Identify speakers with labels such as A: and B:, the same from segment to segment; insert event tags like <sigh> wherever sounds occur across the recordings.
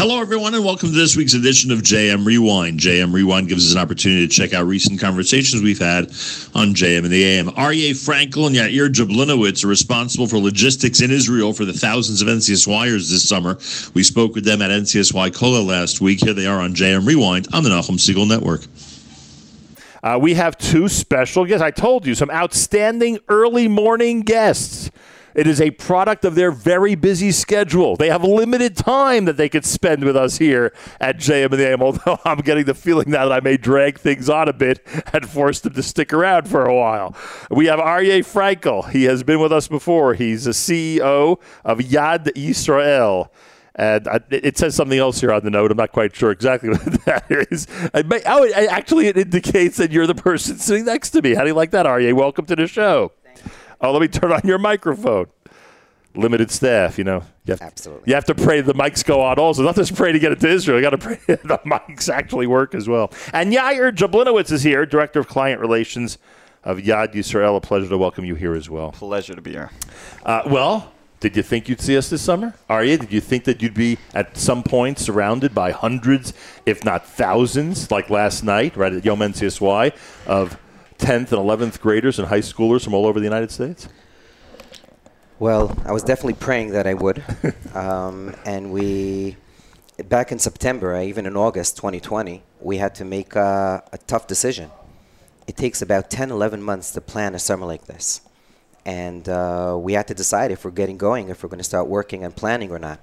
A: Hello, everyone, and welcome to this week's edition of JM Rewind. JM Rewind gives us an opportunity to check out recent conversations we've had on JM and the AM. Aryeh Frankel and Yair Jablinowitz are responsible for logistics in Israel for the thousands of NCSYers this summer. We spoke with them at NCSY Kollel last week. Here they are on JM Rewind on the Nachum Segal Network.
B: Uh, we have two special guests. I told you, some outstanding early morning guests. It is a product of their very busy schedule. They have limited time that they could spend with us here at JM and the AM, although <laughs> I'm getting the feeling now that I may drag things on a bit and force them to stick around for a while. We have Aryeh Frankel. He has been with us before. He's the CEO of Yad Yisrael. And it says something else here on the note. I'm not quite sure exactly <laughs> what that is. May, oh, actually, it indicates that you're the person sitting next to me. How do you like that, Aryeh? Welcome to the show. Oh, let me turn on your microphone. Limited staff, you know. You have,
C: Absolutely.
B: You have to pray the mics go on also. Not just pray to get it to Israel. You got to pray <laughs> the mics actually work as well. And Yair Jablinowitz is here, Director of Client Relations of Yad Yisrael. A pleasure to welcome you here as well.
D: Pleasure to be here.
B: Uh, well, did you think you'd see us this summer? Aryeh, did you think that you'd be at some point surrounded by hundreds, if not thousands, like last night, right at Yom NCSY, of 10th and 11th graders and high schoolers from all over the United States?
C: Well, I was definitely praying that I would. <laughs> um, and we, back in September, uh, even in August 2020, we had to make uh, a tough decision. It takes about 10, 11 months to plan a summer like this. And uh, we had to decide if we're getting going, if we're going to start working and planning or not.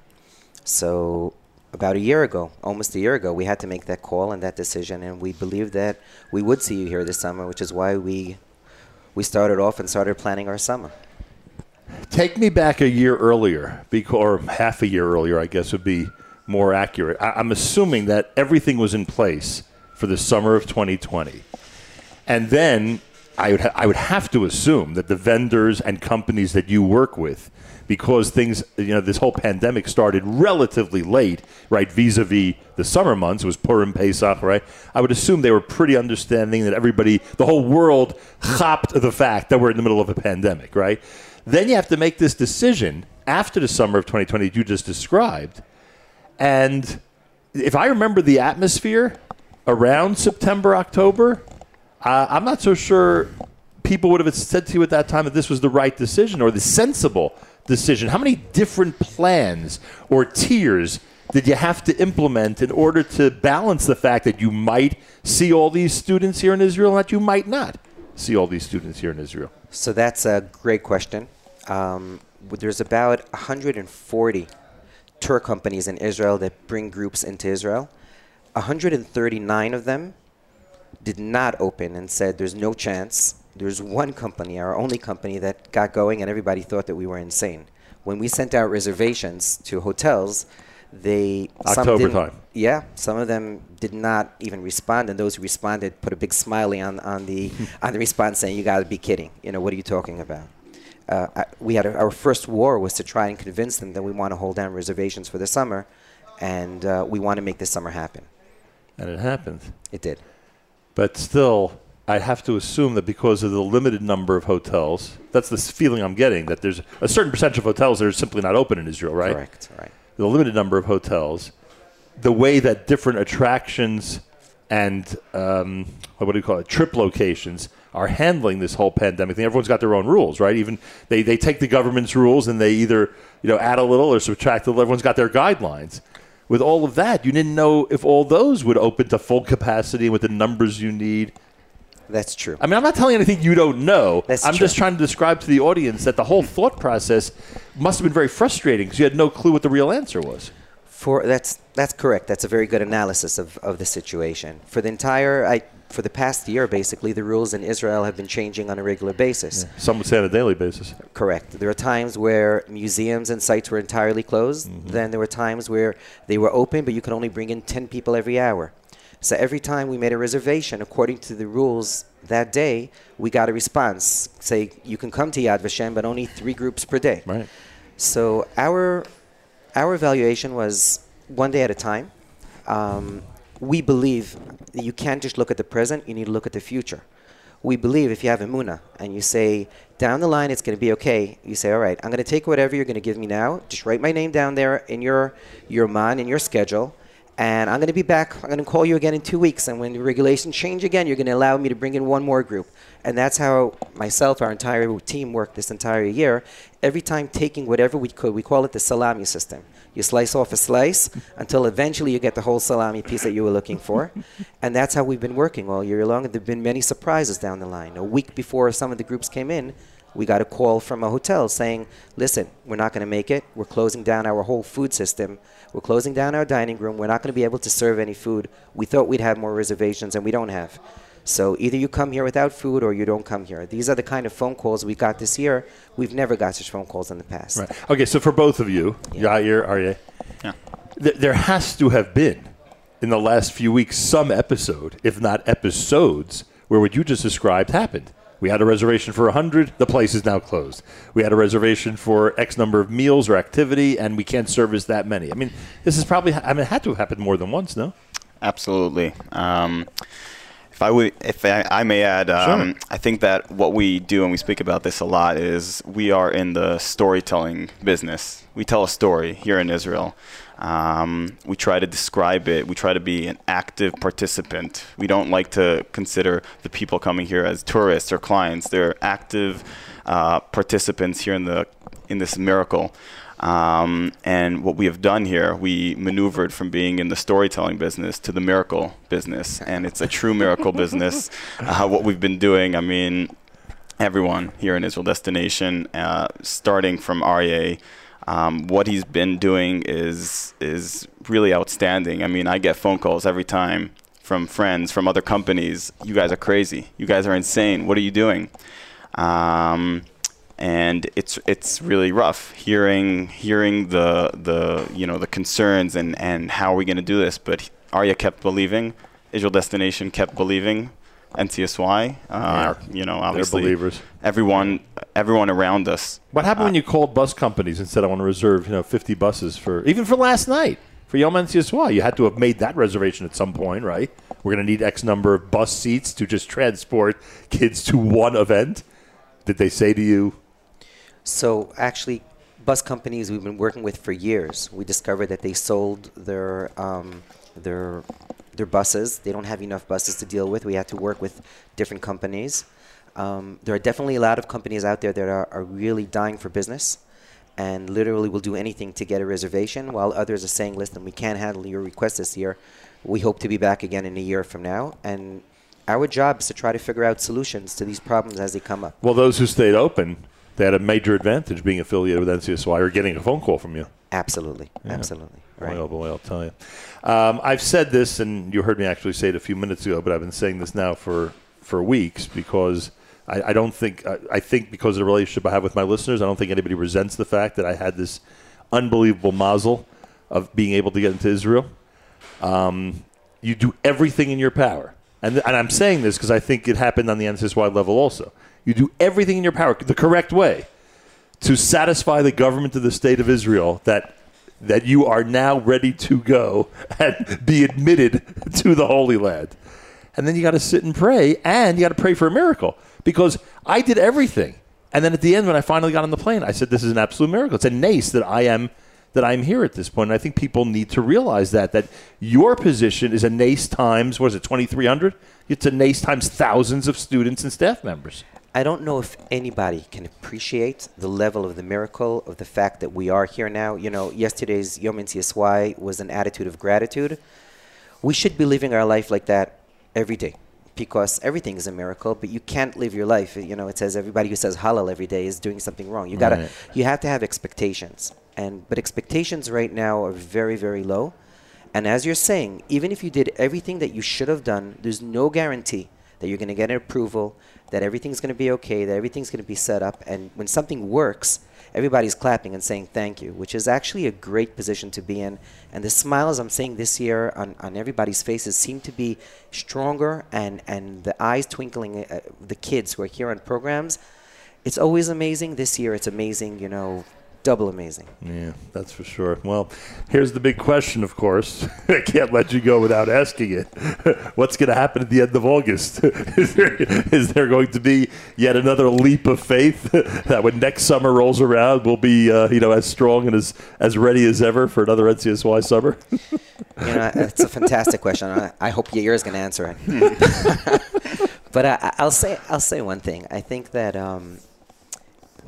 C: So about a year ago, almost a year ago, we had to make that call and that decision, and we believed that we would see you here this summer, which is why we we started off and started planning our summer.
B: Take me back a year earlier, or half a year earlier, I guess would be more accurate. I- I'm assuming that everything was in place for the summer of 2020, and then I would ha- I would have to assume that the vendors and companies that you work with because things, you know, this whole pandemic started relatively late, right, vis a vis the summer months. Was Purim, Pesach, right? I would assume they were pretty understanding that everybody, the whole world, hopped the fact that we're in the middle of a pandemic, right? Then you have to make this decision after the summer of 2020 you just described. And if I remember the atmosphere around September, October, uh, I'm not so sure people would have said to you at that time that this was the right decision or the sensible decision? How many different plans or tiers did you have to implement in order to balance the fact that you might see all these students here in Israel and that you might not see all these students here in Israel?
C: So that's a great question. Um, there's about 140 tour companies in Israel that bring groups into Israel. 139 of them did not open and said there's no chance there's one company, our only company, that got going, and everybody thought that we were insane. When we sent out reservations to hotels, they
B: October time.
C: Yeah, some of them did not even respond, and those who responded put a big smiley on on the <laughs> on the response, saying, "You got to be kidding! You know what are you talking about?" Uh, I, we had a, our first war was to try and convince them that we want to hold down reservations for the summer, and uh, we want to make this summer happen.
B: And it happened.
C: It did.
B: But still, I have to assume that because of the limited number of hotels, that's the feeling I'm getting that there's a certain percentage of hotels that are simply not open in Israel, right?
C: Correct. Right.
B: The limited number of hotels, the way that different attractions and um, what do you call it, trip locations are handling this whole pandemic thing. Everyone's got their own rules, right? Even they, they take the government's rules and they either you know add a little or subtract a little. Everyone's got their guidelines. With all of that, you didn't know if all those would open to full capacity with the numbers you need
C: that's true.
B: I mean, I'm not telling you anything you don't know.
C: That's
B: I'm
C: true.
B: just trying to describe to the audience that the whole thought process must have been very frustrating because you had no clue what the real answer was.
C: For that's that's correct. That's a very good analysis of, of the situation. For the entire I for the past year, basically, the rules in Israel have been changing on a regular basis.
B: Yeah. Some would say on a daily basis.
C: Correct. There are times where museums and sites were entirely closed. Mm-hmm. Then there were times where they were open, but you could only bring in 10 people every hour. So every time we made a reservation, according to the rules that day, we got a response. Say, you can come to Yad Vashem, but only three groups per day.
B: Right.
C: So our our evaluation was one day at a time. Um, we believe that you can't just look at the present; you need to look at the future. we believe if you have Emuna and you say, down the line it's going to be okay, you say, all right, I'm going to take whatever you're going to give me now. Just write my name down there in your, your man, in your schedule. And I'm going to be back. I'm going to call you again in two weeks. And when the regulations change again, you're going to allow me to bring in one more group. And that's how myself, our entire team worked this entire year. Every time taking whatever we could, we call it the salami system. You slice off a slice until eventually you get the whole salami piece that you were looking for. <laughs> And that's how we've been working all year long. And there have been many surprises down the line. A week before some of the groups came in, we got a call from a hotel saying, listen, we're not going to make it. We're closing down our whole food system. We're closing down our dining room. We're not going to be able to serve any food. We thought we'd have more reservations, and we don't have. So either you come here without food or you don't come here. These are the kind of phone calls we got this year. We've never got such phone calls in the past.
B: Right. Okay, so for both of you,
C: Yeah.
B: Yair, Aryeh,
D: Yeah.
B: th- there has to have been in the last few weeks some episode, if not episodes, where what you just described happened. We had a reservation for 100, the place is now closed. We had a reservation for X number of meals or activity, and we can't service that many. I mean, this is probably, I mean, it had to have happened more than once, no?
D: Absolutely. Um, if I would, if I, I may add, um,
B: Sure.
D: I think that what we do, and we speak about this a lot, is we are in the storytelling business. We tell a story here in Israel. Um, we try to describe it. We try to be an active participant. We don't like to consider the people coming here as tourists or clients. They're active uh, participants here in the in this miracle. Um, and what we have done here, we maneuvered from being in the storytelling business to the miracle business, and it's a true miracle <laughs> business. Uh, what we've been doing, I mean, everyone here in Israel Destination, uh, starting from Aryeh, um, what he's been doing is is really outstanding. I mean, I get phone calls every time from friends from other companies. You guys are crazy. You guys are insane. What are you doing? Um, and it's it's really rough hearing hearing the the you know the concerns and and how are we going to do this. But Aryeh kept believing. Israel Destination kept believing. NCSY, uh, you know, obviously
B: believers.
D: everyone everyone around us.
B: What happened
D: Uh,
B: when you called bus companies and said, I want to reserve, you know, 50 buses for, even for last night, for Yom NCSY? You had to have made that reservation at some point, right? We're going to need X number of bus seats to just transport kids to one event. Did they say to you,
C: So actually, bus companies we've been working with for years, we discovered that they sold their um, their their buses. They don't have enough buses to deal with. We had to work with different companies. Um, there are definitely a lot of companies out there that are, are really dying for business and literally will do anything to get a reservation, while others are saying, listen, we can't handle your request this year. We hope to be back again in a year from now. And our job is to try to figure out solutions to these problems as they come up.
B: well, those who stayed open, they had a major advantage being affiliated with NCSY or getting a phone call from you?
C: Absolutely. Absolutely. Right.
B: Boy, oh boy, I'll tell you. Um, I've said this, and you heard me actually say it a few minutes ago, but I've been saying this now for, for weeks because I, I don't think, I, I think because of the relationship I have with my listeners, I don't think anybody resents the fact that I had this unbelievable mazel of being able to get into Israel. Um, you do everything in your power. And, and I'm saying this because I think it happened on the NCSY level also. You do everything in your power the correct way to satisfy the government of the state of Israel that that you are now ready to go <laughs> and be admitted <laughs> to the Holy Land. And then you got to sit and pray, and you got to pray for a miracle because I did everything. And then at the end, when I finally got on the plane, I said, "This is an absolute miracle. It's a nace that I am that I'm here at this point." And I think people need to realize that that your position is a nace times what is it, 2,300? It's a nace times thousands of students and staff members.
C: I don't know if anybody can appreciate the level of the miracle of the fact that we are here now. You know, yesterday's Yom NCSY was an attitude of gratitude. We should be living our life like that every day because everything is a miracle, but you can't live your life. You know, it says everybody who says Hallel every day is doing something wrong. You gotta,
B: Right.
C: you have to have expectations. And, but expectations right now are very, very low. And as you're saying, even if you did everything that you should have done, there's no guarantee that you're going to get an approval, that everything's going to be okay, that everything's going to be set up. And when something works, everybody's clapping and saying thank you, which is actually a great position to be in. And the smiles I'm seeing this year on, on everybody's faces seem to be stronger, and, and the eyes twinkling, uh, the kids who are here on programs. It's always amazing. This year, it's amazing, you know, double amazing.
B: Yeah, that's for sure. Well, here's the big question, of course. <laughs> I can't let you go without asking it. <laughs> What's going to happen at the end of August? <laughs> is, there, is there going to be yet another leap of faith that when next summer rolls around, we'll be uh, you know as strong and as, as ready as ever for another NCSY summer?
C: you know, it's a fantastic question. I, I hope Yair is going to answer it. but I, will say I'll say one thing. I think that um,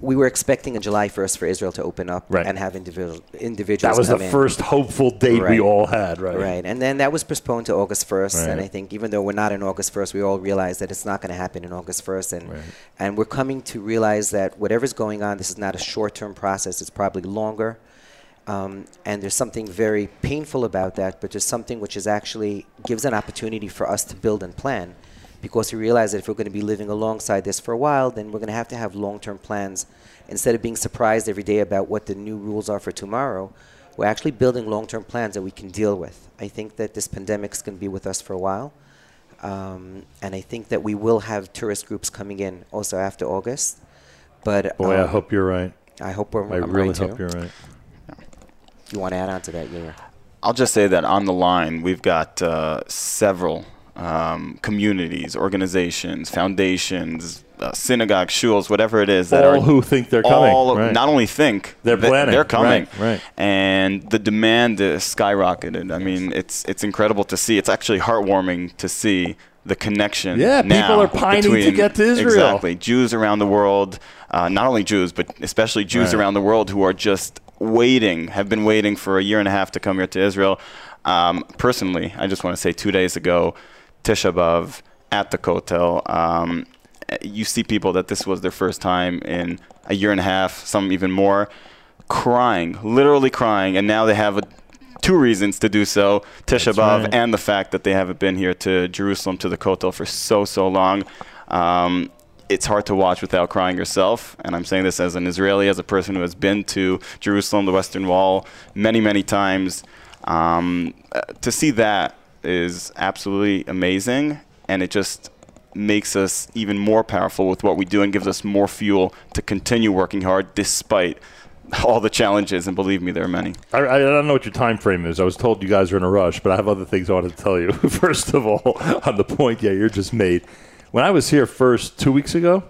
C: we were expecting a July 1st for Israel to open up
B: right.
C: and have individual individuals.
B: That was the
C: in.
B: first hopeful date
C: right.
B: we all had, right?
C: Right, and then that was postponed to August 1st.
B: Right.
C: And I think even though we're not in August 1st, we all realize that it's not going to happen in August 1st, and and we're coming to realize that whatever's going on, this is not a short-term process. It's probably longer. Um, and there's something very painful about that, but there's something which is actually gives an opportunity for us to build and plan, because we realize that if we're going to be living alongside this for a while, then we're going to have to have long-term plans. Instead of being surprised every day about what the new rules are for tomorrow, we're actually building long-term plans that we can deal with. I think that this pandemic is going to be with us for a while, um, and I think that we will have tourist groups coming in also after August. But
B: Boy, I
C: um,
B: hope you're right.
C: I hope we're.
B: I
C: I'm
B: really
C: right
B: hope
C: too.
B: you're right.
C: You want to add on to that, Yair?
D: I'll just say that on the line, we've got uh, several um, communities, organizations, foundations, uh, synagogues, shuls, whatever it is that
B: all
D: are
B: who think they're coming. right.
D: not only think
B: They're planning.
D: they're coming
B: Right, right.
D: and the demand is skyrocketed i mean it's it's incredible to see it's actually heartwarming to see the connection
B: Yeah, people are pining to get to Israel.
D: exactly jews around the world uh, not only jews but especially jews
B: Right.
D: around the world who are just waiting have been waiting for a year and a half to come here to israel um, personally i just want to say two days ago tisha b'av at the kotel um, you see people that this was their first time in a year and a half, some even more, crying, literally crying, and now they have a, two reasons to do so: Tisha B'av
B: right.
D: and the fact that they haven't been here to Jerusalem to the Kotel for so so long. Um, it's hard to watch without crying yourself, and I'm saying this as an Israeli, as a person who has been to Jerusalem, the Western Wall, many many times. Um, uh, to see that is absolutely amazing, and it just makes us even more powerful with what we do and gives us more fuel to continue working hard despite <laughs> all the challenges. And believe me, there are many.
B: I, I don't know what your time frame is. I was told you guys are in a rush, but I have other things I wanted to tell you. <laughs> First of all, <laughs> on the point, yeah, you're just made. When I was here first two weeks ago,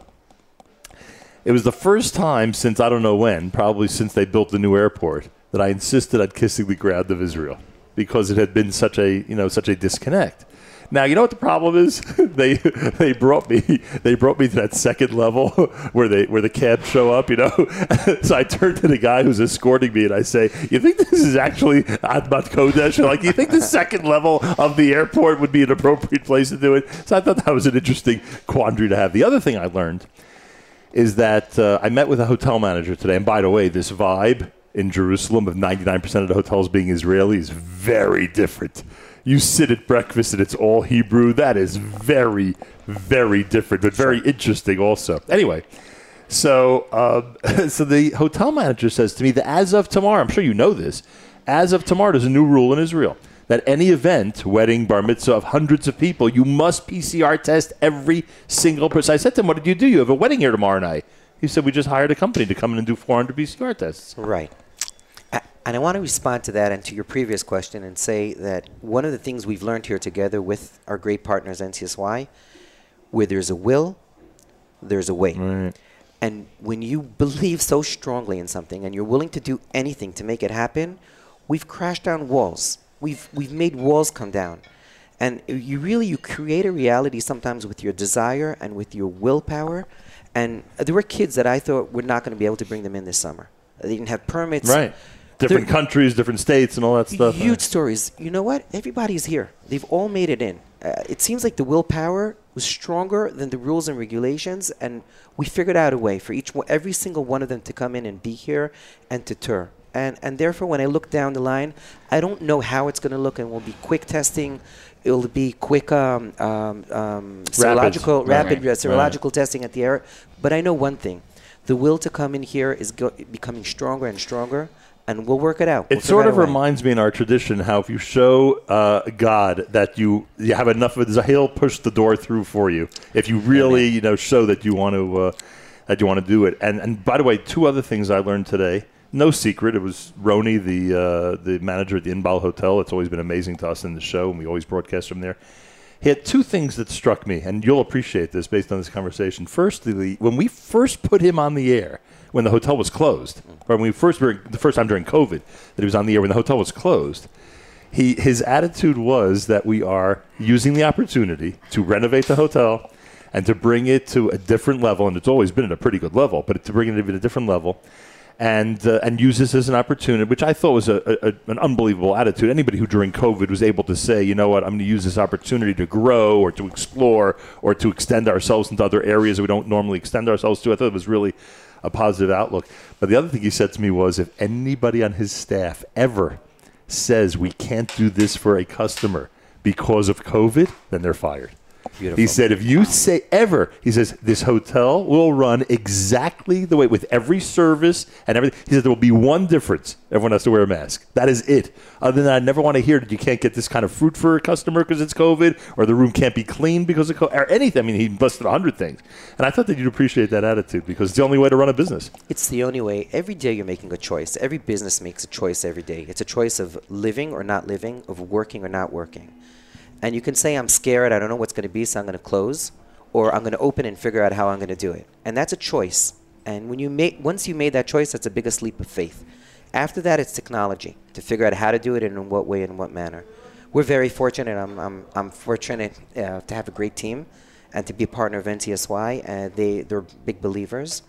B: it was the first time since I don't know when, probably since they built the new airport, that I insisted on kissing the ground of Israel because it had been such a you know such a disconnect. Now you know what the problem is. <laughs> they they brought me they brought me to that second level <laughs> where they where the cabs show up. You know, <laughs> so I turned to the guy who's escorting me and I say, "You think this is actually Admat Kodesh? Like, you think the second level of the airport would be an appropriate place to do it?" So I thought that was an interesting quandary to have. The other thing I learned is that uh, I met with a hotel manager today. And by the way, this vibe in Jerusalem of 99% of the hotels being Israeli is very different. You sit at breakfast and it's all Hebrew. That is very, very different, but very interesting also. Anyway, so um, <laughs> so the hotel manager says to me that as of tomorrow, I'm sure you know this, as of tomorrow, there's a new rule in Israel that any event, wedding, bar mitzvah of hundreds of people, you must PCR test every single person. I said to him, "What did you do? You have a wedding here tomorrow night." He said, "We just hired a company to come in and do 400 PCR tests."
C: Right. And I want to respond to that and to your previous question and say that one of the things we've learned here together with our great partners, NCSY, where there's a will, there's a way.
B: Right.
C: And when you believe so strongly in something and you're willing to do anything to make it happen, we've crashed down walls. We've, we've made walls come down. And you really you create a reality sometimes with your desire and with your willpower. And there were kids that I thought we're not going to be able to bring them in this summer. They didn't have permits.
B: Right. Different
C: They're-
B: countries, different states, and all that stuff.
C: Huge stories. You know what? Everybody's here. They've all made it in. Uh, it seems like the willpower was stronger than the rules and regulations, and we figured out a way for each one, every single one of them to come in and be here and to tour. And and therefore, when I look down the line, I don't know how it's going to look, and we'll be quick testing. It'll be quick um, um, um, serological,
B: Right.
C: rapid
D: Right.
C: serological testing at the air. But I know one thing: the will to come in here is go- becoming stronger and stronger, and we'll work it out. We'll
B: It sort of reminds me in our tradition how if you show uh, God that you you have enough of it, he'll push the door through for you. If you really you know show that you want to uh, that you want to do it. And and by the way, two other things I learned today no secret. It was Roni, the uh, the manager at the Inbal Hotel. It's always been amazing to us in the show, and we always broadcast from there. He had two things that struck me, and you'll appreciate this based on this conversation. Firstly, when we first put him on the air, when the hotel was closed, or when we first were the first time during COVID that he was on the air when the hotel was closed, he his attitude was that we are using the opportunity to renovate the hotel and to bring it to a different level, and it's always been at a pretty good level, but to bring it to a different level and uh, and use this as an opportunity, which I thought was a, a, an unbelievable attitude. Anybody who during COVID was able to say, you know what, I'm going to use this opportunity to grow or to explore or to extend ourselves into other areas that we don't normally extend ourselves to, I thought it was really a positive outlook. But the other thing he said to me was, if anybody on his staff ever says we can't do this for a customer because of COVID, then they're fired.
C: Beautiful.
B: He said, if you say ever, he says, this hotel will run exactly the way with every service and everything. He said, there will be one difference. Everyone has to wear a mask. That is it. Other than that, I never want to hear that you can't get this kind of fruit for a customer because it's COVID or the room can't be cleaned because of COVID or anything. I mean, he listed a hundred things. And I thought that you'd appreciate that attitude because it's the only way to run a business.
C: It's the only way. Every day you're making a choice. Every business makes a choice every day. It's a choice of living or not living, of working or not working. And you can say, I'm scared, I don't know what's going to be, so I'm going to close, or I'm going to open and figure out how I'm going to do it. And that's a choice. And when you make, once you made that choice, that's the biggest leap of faith. After that, it's technology to figure out how to do it and in what way and what manner. We're very fortunate. I'm, I'm, I'm fortunate uh, to have a great team and to be a partner of NCSY. Uh, they, they're big believers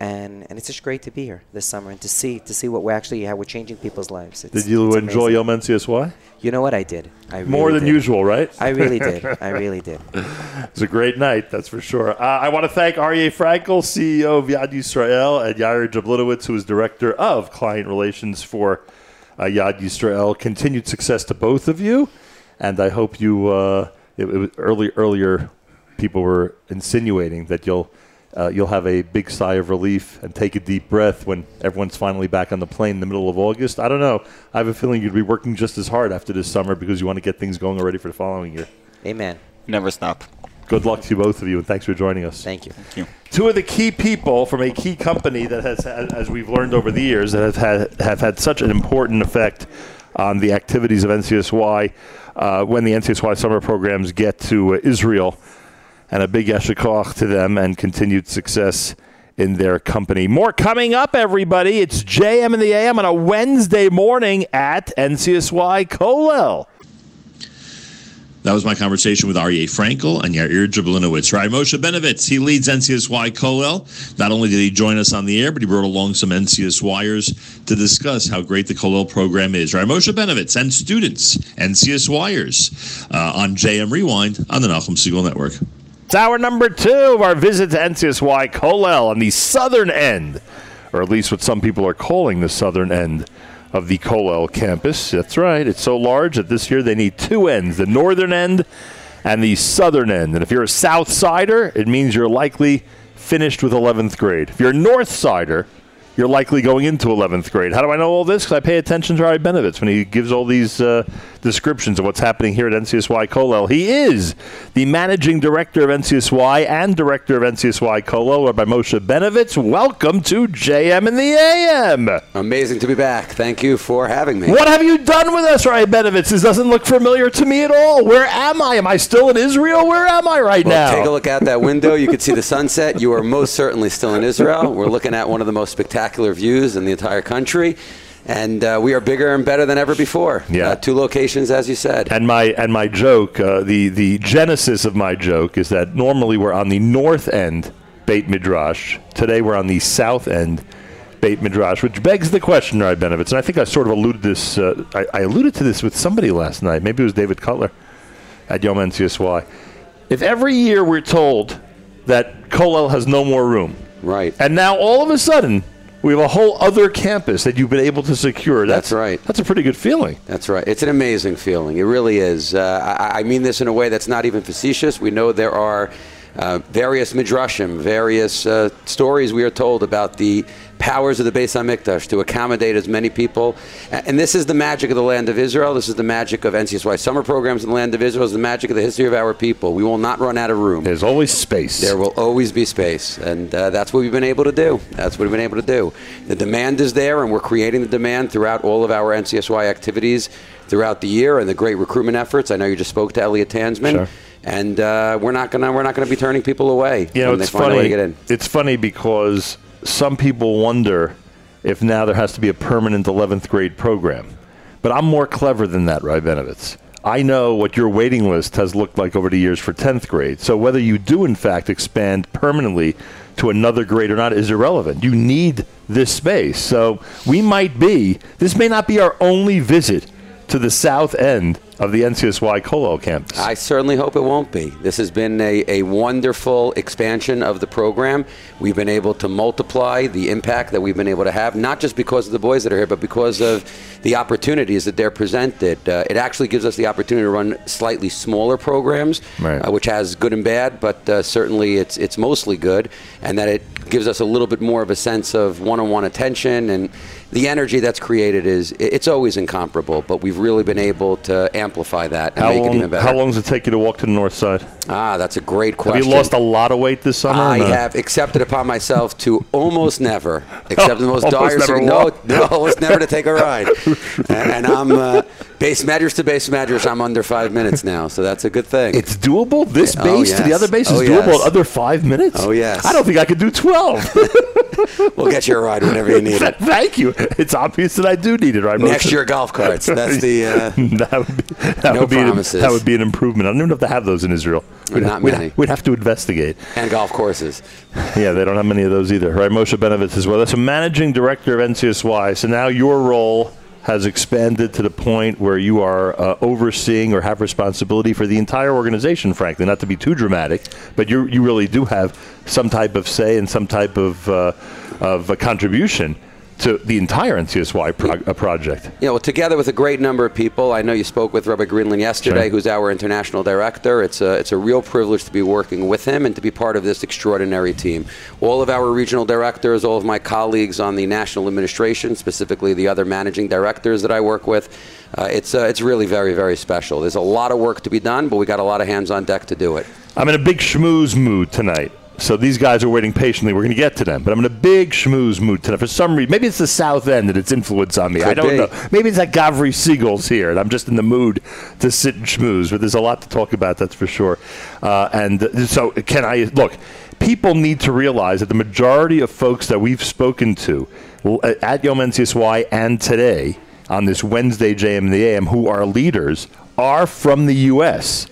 C: and and it's just great to be here this summer and to see to see what we're actually how we're changing people's lives. It's,
B: Did you enjoy. Yom NCSY?
C: You know what I did? I really More
B: than
C: did.
B: usual, right?
C: I really did. <laughs> I really did.
B: It's a great night, that's for sure. Uh, I want to thank Aryeh Frankel, CEO of Yad Yisrael, and Yair Jablinowitz, who is Director of Client Relations for uh, Yad Yisrael. Continued success to both of you, and I hope you. Uh, it, it was early, earlier, people were insinuating that you'll. Uh, you'll have a big sigh of relief and take a deep breath when everyone's finally back on the plane in the middle of August. I don't know. I have a feeling you'd be working just as hard after this summer because you want to get things going already for the following year.
C: Amen.
D: Never stop.
B: Good luck to you both of you, and thanks for joining us.
C: Thank you.
D: Thank you.
B: Two of the key people from a key company that has, as we've learned over the years, that have had have had such an important effect on the activities of NCSY uh, when the NCSY summer programs get to uh, Israel, and a big yasher koach to them and continued success in their company. More coming up, everybody. It's JM in the AM on a Wednesday morning at NCSY Kollel.
A: That was my conversation with Aryeh Frankel and Yair Jablinowitz. Right, Moshe Benovitz, he leads NCSY Kollel. Not only did he join us on the air, but he brought along some NCSYers to discuss how great the Kollel program is. Right, Moshe Benovitz and students, NCSYers, uh, on JM Rewind on the Nachum Segal Network.
B: It's hour number two of our visit to NCSY Kollel on the southern end, or at least what some people are calling the southern end of the Kollel campus. That's right. It's so large that this year they need two ends the northern end and the southern end. And if you're a South Sider, it means you're likely finished with 11th grade. If you're a North Sider, you're likely going into 11th grade. How do I know all this? Because I pay attention to Ari Benovitz when he gives all these uh, descriptions of what's happening here at NCSY Kollel. He is the managing director of NCSY and director of NCSY Kollel, Rabbi Moshe Benovitz. Welcome to JM in the AM.
E: Amazing to be back. Thank you for having me.
B: What have you done with us, Rabbi Benovitz? This doesn't look familiar to me at all. Where am I? Am I still in Israel? Where am I right
E: Well,
B: now?
E: take a look out that window. You can see the sunset. You are most certainly still in Israel. We're looking at one of the most spectacular views in the entire country. And uh, we are bigger and better than ever before.
B: Yeah.
E: Uh, two locations, as you said.
B: And my and my joke, uh, the the genesis of my joke is that normally we're on the north end Beit Midrash. Today we're on the south end Beit Midrash, which begs the question, Rabbi Benovitz. And I think I sort of alluded this. Uh, I, I alluded to this with somebody last night. Maybe it was David Cutler at Yom NCSY. If every year we're told that Kollel has no more room,
E: Right.
B: and now all of a sudden we have a whole other campus that you've been able to secure.
E: That's right.
B: That's a pretty good feeling.
E: That's right. It's an amazing feeling. It really is. Uh, I, I mean this in a way that's not even facetious. We know there are uh, various midrashim, various uh, stories we are told about the powers of the Beis Hamikdash to accommodate as many people. And this is the magic of the land of Israel. This is the magic of NCSY summer programs in the land of Israel. This is the magic of the history of our people. We will not run out of room.
B: There's always space.
E: There will always be space, and uh, that's what we've been able to do. That's what we've been able to do. The demand is there, and we're creating the demand throughout all of our NCSY activities throughout the year and the great recruitment efforts. I know you just spoke to Elliot Tansman,
B: Sure.
E: and uh, we're not gonna we're not gonna be turning people away
B: You know,
E: when
B: it's
E: they find a way to
B: funny.
E: get in.
B: It's funny because some people wonder if now there has to be a permanent 11th grade program. But I'm more clever than that, Ry Benovitz. I know what your waiting list has looked like over the years for 10th grade. So whether you do, in fact, expand permanently to another grade or not is irrelevant. You need this space. So we might be, this may not be our only visit to the south end of the NCSY Kollel campus.
E: I certainly hope it won't be. This has been a, a wonderful expansion of the program. We've been able to multiply the impact that we've been able to have, not just because of the boys that are here, but because of the opportunities that they're presented. Uh, it actually gives us the opportunity to run slightly smaller programs,
B: Right.
E: uh, which has good and bad, but uh, certainly it's it's mostly good, and that it gives us a little bit more of a sense of one-on-one attention and the energy that's created is it's always incomparable. But we've really been able to amplify that and
B: how
E: make
B: long,
E: it even better.
B: how long does it take you to walk to the north side?
E: Ah, that's a great question.
B: Have you lost a lot of weight this summer?
E: I have accepted upon myself to almost never, <laughs> except the most dire
B: never
E: no, no, almost never to take a ride. <laughs> and, and I'm uh, base measures to base measures. I'm under five minutes now, so that's a good thing.
B: It's doable. This
E: Oh,
B: base to the other base is
E: Oh,
B: doable.
E: yes.
B: Other five minutes.
E: Oh, yes.
B: I don't think I could do twelve. <laughs>
E: we'll get you a ride whenever you need it.
B: Thank you. It's obvious that I do need it. Right.
E: Next year, golf carts. That's the. Uh,
B: that would be, that
E: No
B: would be an,
E: promises.
B: that would be an improvement. I don't even know if they have those in Israel. We'd,
E: Not
B: we'd,
E: many.
B: we'd have to investigate.
E: and golf courses. <laughs>
B: Yeah, they don't have many of those either. Right, Moshe Benovitz as well. That's a managing director of NCSY. So now your role has expanded to the point where you are uh, overseeing or have responsibility for the entire organization. Frankly, not to be too dramatic, but you you really do have some type of say and some type of uh, of a contribution to the entire NCSY pro- uh, project.
E: You know, together with a great number of people. I know you spoke with Rabbi Greenland yesterday,
B: Sure.
E: who's our international director. It's a, it's a real privilege to be working with him and to be part of this extraordinary team. All of our regional directors, all of my colleagues on the national administration, specifically the other managing directors that I work with, uh, it's, uh, it's really very, very special. There's a lot of work to be done, but we got a lot of hands on deck to do it.
B: I'm in a big schmooze mood tonight. So these guys are waiting patiently. We're going to get to them, but I'm in a big schmooze mood tonight. For some reason, maybe it's the South End and its influence on me. I don't
E: be.
B: know. Maybe it's like Gavri Siegel's here, and I'm just in the mood to sit and schmooze. But there's a lot to talk about, that's for sure. Uh, and uh, so, can I look? People need to realize that the majority of folks that we've spoken to at Yom NCSY and today on this Wednesday JM the AM, who are leaders, are from the U.S.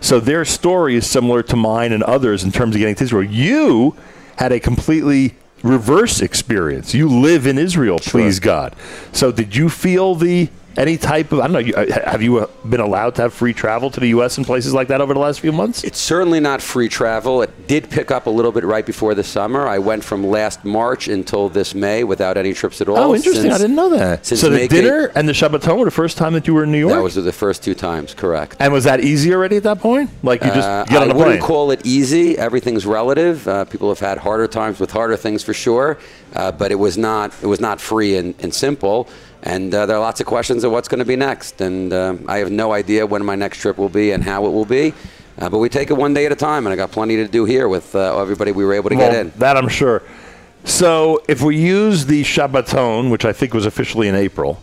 B: So their story is similar to mine and others in terms of getting to Israel. You had a completely reverse experience. You live in Israel, please God. So did you feel the any type of I don't know? You, uh, have you uh, been allowed to have free travel to the U.S. and places like that over the last few months?
E: It's certainly not free travel. It did pick up a little bit right before the summer. I went from last March until this May without any trips at all.
B: Oh, interesting!
E: since-
B: I didn't know that. So the
E: making-
B: dinner and the Shabbaton were the first time that you were in New York.
E: That was the first two times, correct.
B: and was that easy already at that point? Like you just
E: Uh,
B: get on
E: I
B: a
E: wouldn't
B: plane?
E: call it easy. Everything's relative. Uh, people have had harder times with harder things for sure, uh, but it was not it was not free and, and simple. And uh, there are lots of questions of what's going to be next. And uh, I have no idea when my next trip will be and how it will be. Uh, but we take it one day at a time, and I got plenty to do here with uh, everybody we were able to
B: Well,
E: get in.
B: That I'm sure. So if we use the Shabbaton, which I think was officially in April,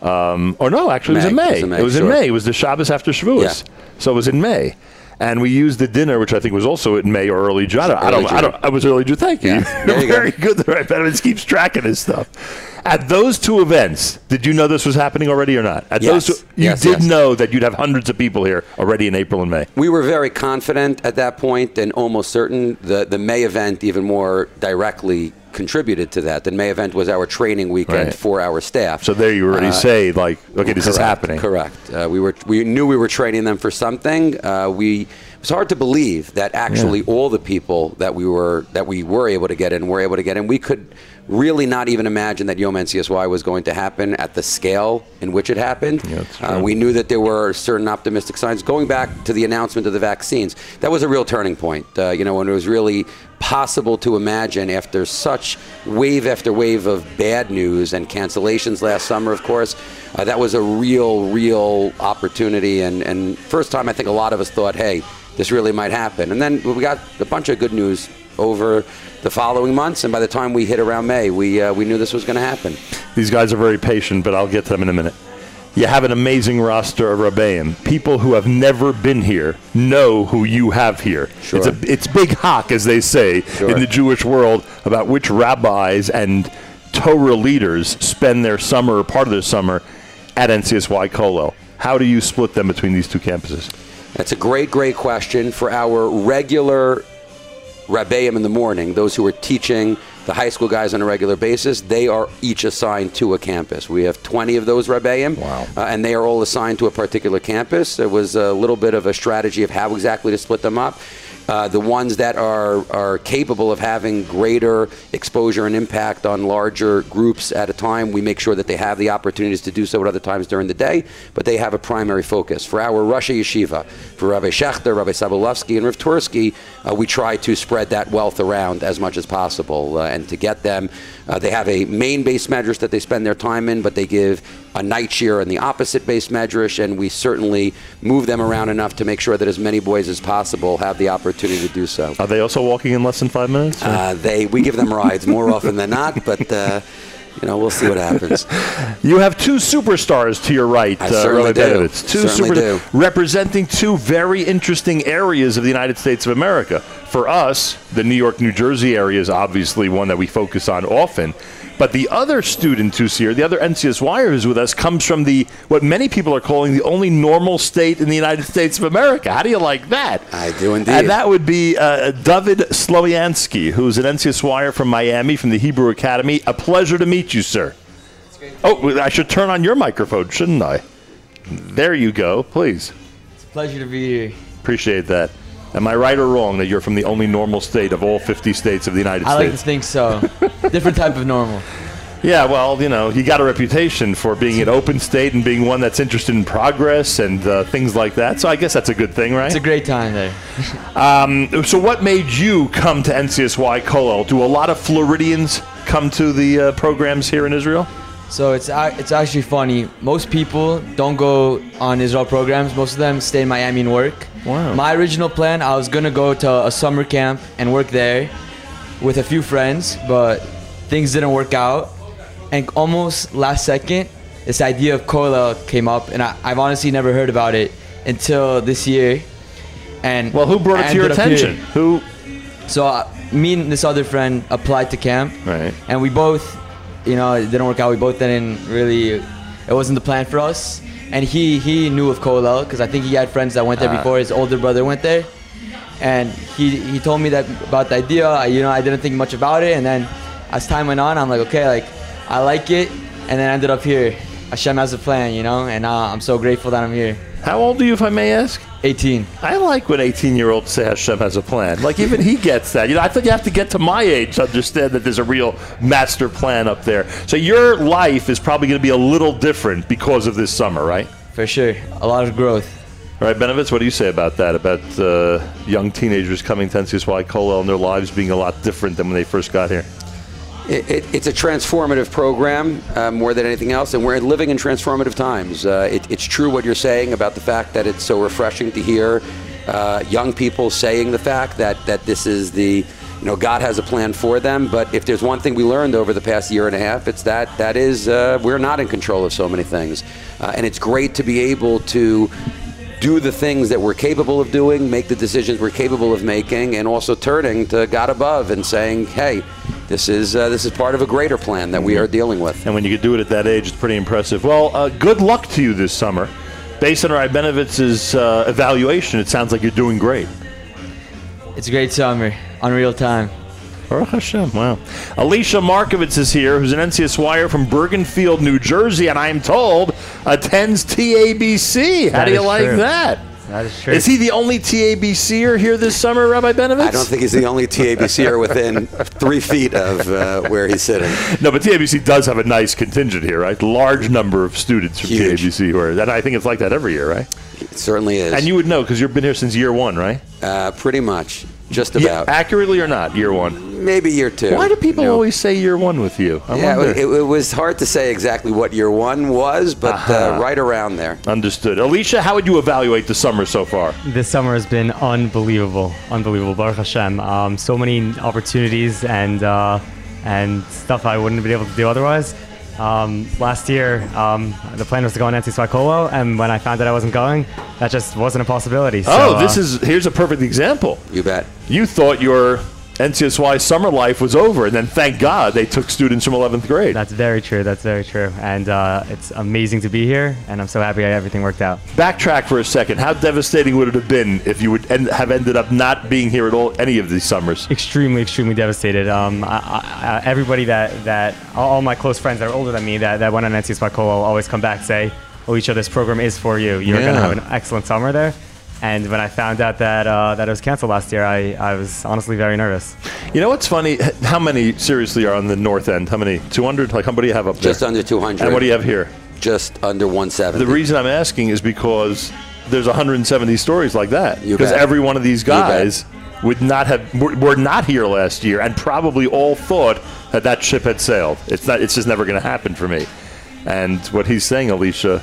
B: um, or no, actually it was in
E: May.
B: May.
E: It was in May,
B: It was in
E: sure.
B: May. It was the Shabbos after Shavuos.
E: Yeah.
B: So it was in May. And we used the dinner, which I think was also in May or early June. I don't, I don't, I, don't, I was early June. Thank you.
E: Yeah. <laughs>
B: You're
E: you go.
B: very good. The right Benovitz keeps track of this stuff. At those two events, did you know this was happening already or not? At
E: Yes.
B: those two, you
E: Yes,
B: did
E: yes.
B: know that you'd have hundreds of people here already in April and May.
E: We were very confident at that point and almost certain the, the May event even more directly contributed to that. The May event was our training weekend
B: Right.
E: for our staff.
B: So there you already
E: Uh,
B: say, like, okay, this is happening.
E: Correct. Uh, we were we knew we were training them for something. Uh, we it was hard to believe that actually all the people that we were that we were able to get in were able to get in. We could really not even imagine that Yom NCSY was going to happen at the scale in which it happened.
B: that's
E: uh, we knew that there were certain optimistic signs. Going back to the announcement of the vaccines, that was a real turning point. Uh, you know, when it was really possible to imagine after such wave after wave of bad news and cancellations last summer, of course. Uh, that was a real, real opportunity. And, and first time I think a lot of us thought, hey, this really might happen. And then we got a bunch of good news over the following months. And by the time we hit around May, we, uh, we knew this was going to happen.
B: These guys are very patient, but I'll get to them in a minute. You have an amazing roster of Rabbeim. People who have never been here know who you have here.
E: Sure.
B: It's, a, it's big hock, as they say
E: Sure.
B: in the Jewish world, about which rabbis and Torah leaders spend their summer or part of their summer at NCSY Kollel. How do you split them between these two campuses?
E: That's a great, great question for our regular Rabbeim in the morning, those who are teaching the high school guys on a regular basis, they are each assigned to a campus. We have 20 of those Rabbeim,
B: Wow.
E: uh, and they are all assigned to a particular campus. There was a little bit of a strategy of how exactly to split them up. Uh, the ones that are, are capable of having greater exposure and impact on larger groups at a time, we make sure that they have the opportunities to do so at other times during the day, but they have a primary focus. For our Roshei Yeshiva, for Rabbi Schachter, Rabbi Sobolofsky, and Rav Tursky, uh, we try to spread that wealth around as much as possible uh, and to get them. Uh, they have a main Beis medrash that they spend their time in, but they give a night shiur in the opposite Beis medrash, and we certainly move them around enough to make sure that as many boys as possible have the opportunity to do so.
B: Are they also walking in less than five minutes?
E: Uh, they we give them rides more often than not, but uh, you know we'll see what happens. <laughs>
B: You have two superstars to your right,
E: I
B: uh,
E: certainly do.
B: Two
E: Certainly do.
B: representing two very interesting areas of the United States of America. For us, the New York, New Jersey area is obviously one that we focus on often. But the other student who's here, the other NCSY who's with us, comes from the what many people are calling the only normal state in the United States of America. How do you like that?
E: I do indeed.
B: And that would be uh, David Sloviansky, who's an NCSY from Miami, from the Hebrew Academy. A pleasure to meet you, sir. Oh, I should turn on your microphone, shouldn't I? There you go, please.
F: It's a pleasure to be here.
B: Appreciate that. Am I right or wrong that you're from the only normal state of all 50 states of the United States?
F: I like to think so. Different type of normal.
B: Yeah, well, you know, you got a reputation for being an open state and being one that's interested in progress and uh, things like that. So I guess that's a good thing, right?
F: It's a great time there. <laughs>
B: So, what made you come to NCSY Kollel? Do a lot of Floridians come to the uh, programs here in Israel?
F: So it's it's actually funny. Most people don't go on Israel programs. Most of them stay in Miami and work.
B: Wow.
F: My original plan, I was gonna go to a summer camp and work there with a few friends, but things didn't work out. And almost last second, this idea of Kollel came up, and I, I've honestly never heard about it until this year. And
B: Well, who brought it to your attention? Who?
F: So uh, me and this other friend applied to camp,
B: Right.
F: and we both, you know, it didn't work out. We both didn't really. It wasn't the plan for us. And he he knew of Kollel because I think he had friends that went there before. His older brother went there, and he he told me that about the idea. I, you know, I didn't think much about it, and then as time went on, I'm like, okay, like I like it, and then I ended up here. Hashem has a plan, you know, and uh, I'm so grateful that I'm here.
B: How old are you, if I may ask?
F: 18.
B: I like when 18 year olds say Hashem has a plan. Like, even he gets that. You know, I think you have to get to my age to understand that there's a real master plan up there. So, your life is probably going to be a little different because of this summer, right?
F: For sure, a lot of growth.
B: All right, Benovitz, what do you say about that? About uh, young teenagers coming to NCSY Kollel and their lives being a lot different than when they first got here?
E: It, it, it's a transformative program uh, more than anything else, and we're living in transformative times. Uh, it, it's true what you're saying about the fact that it's so refreshing to hear uh, young people saying the fact that, that this is the, you know, God has a plan for them. But if there's one thing we learned over the past year and a half, it's that that is uh, we're not in control of so many things, uh, and it's great to be able to do the things that we're capable of doing, make the decisions we're capable of making, and also turning to God above and saying, "Hey, this is uh, this is part of a greater plan that we are dealing with."
B: And when you could do it at that age, it's pretty impressive. Well, uh, good luck to you this summer. Based on Rabbi Benovitz's uh, evaluation, it sounds like you're doing great.
F: It's a great summer, unreal time.
B: Baruch Hashem. Wow. Alicia Markovitz is here, who's an NCSYer from Bergenfield, New Jersey, and I'm told attends TABC. How
G: That
B: do you like
G: true.
B: that?
G: That is true.
B: Is he the only TABCer here this summer, Rabbi Benovitz?
E: I don't think he's the only TABCer within three feet of uh, where he's sitting.
B: No, but TABC does have a nice contingent here, right? Large number of students from
E: Huge.
B: TABC who are, and I think it's like that every year, right?
E: It certainly is.
B: And you would know because you've been here since year one, right?
E: uh, pretty much. Just
B: Yeah,
E: about.
B: accurately or not, year one.
E: Maybe year two.
B: Why do people
E: You know,
B: always say year one with you? I
E: Yeah,
B: wonder.
E: it, it was hard to say exactly what year one was, but
B: Uh-huh.
E: uh, right around there.
B: Understood. Alicia, how would you evaluate the summer so far?
G: This summer has been unbelievable, unbelievable. Baruch Hashem, um, so many opportunities and uh, and stuff I wouldn't have been able to do otherwise. Um, last year, um, the plan was to go on NCSY Kollel, and when I found that I wasn't going, that just wasn't a possibility. So,
B: oh, this
G: uh,
B: is here's a perfect example.
E: You bet.
B: You thought your NCSY summer life was over, and then thank God they took students from 11th grade.
G: That's very true. That's very true. And uh, it's amazing to be here, and I'm so happy everything worked out.
B: Backtrack for a second. How devastating would it have been if you would end, have ended up not being here at all any of these summers?
G: extremely, extremely devastated. Um, I, I, everybody that, that all my close friends that are older than me that, that went on NCSY Kollel always come back and say, Alicia, this program is for you. You're going to have an excellent summer there. And when I found out that uh, that it was canceled last year, I, I was honestly very nervous.
B: You know what's funny? How many seriously are on the north end? How many? 200? Like how many do you have up there?
E: Just under 200.
B: And what do you have here?
E: Just under 170.
B: The reason I'm asking is because there's 170 stories like that. Because every one of these guys would not have were, were not here last year, and probably all thought that that ship had sailed. It's not. It's just never going to happen for me. And what he's saying, Alicia,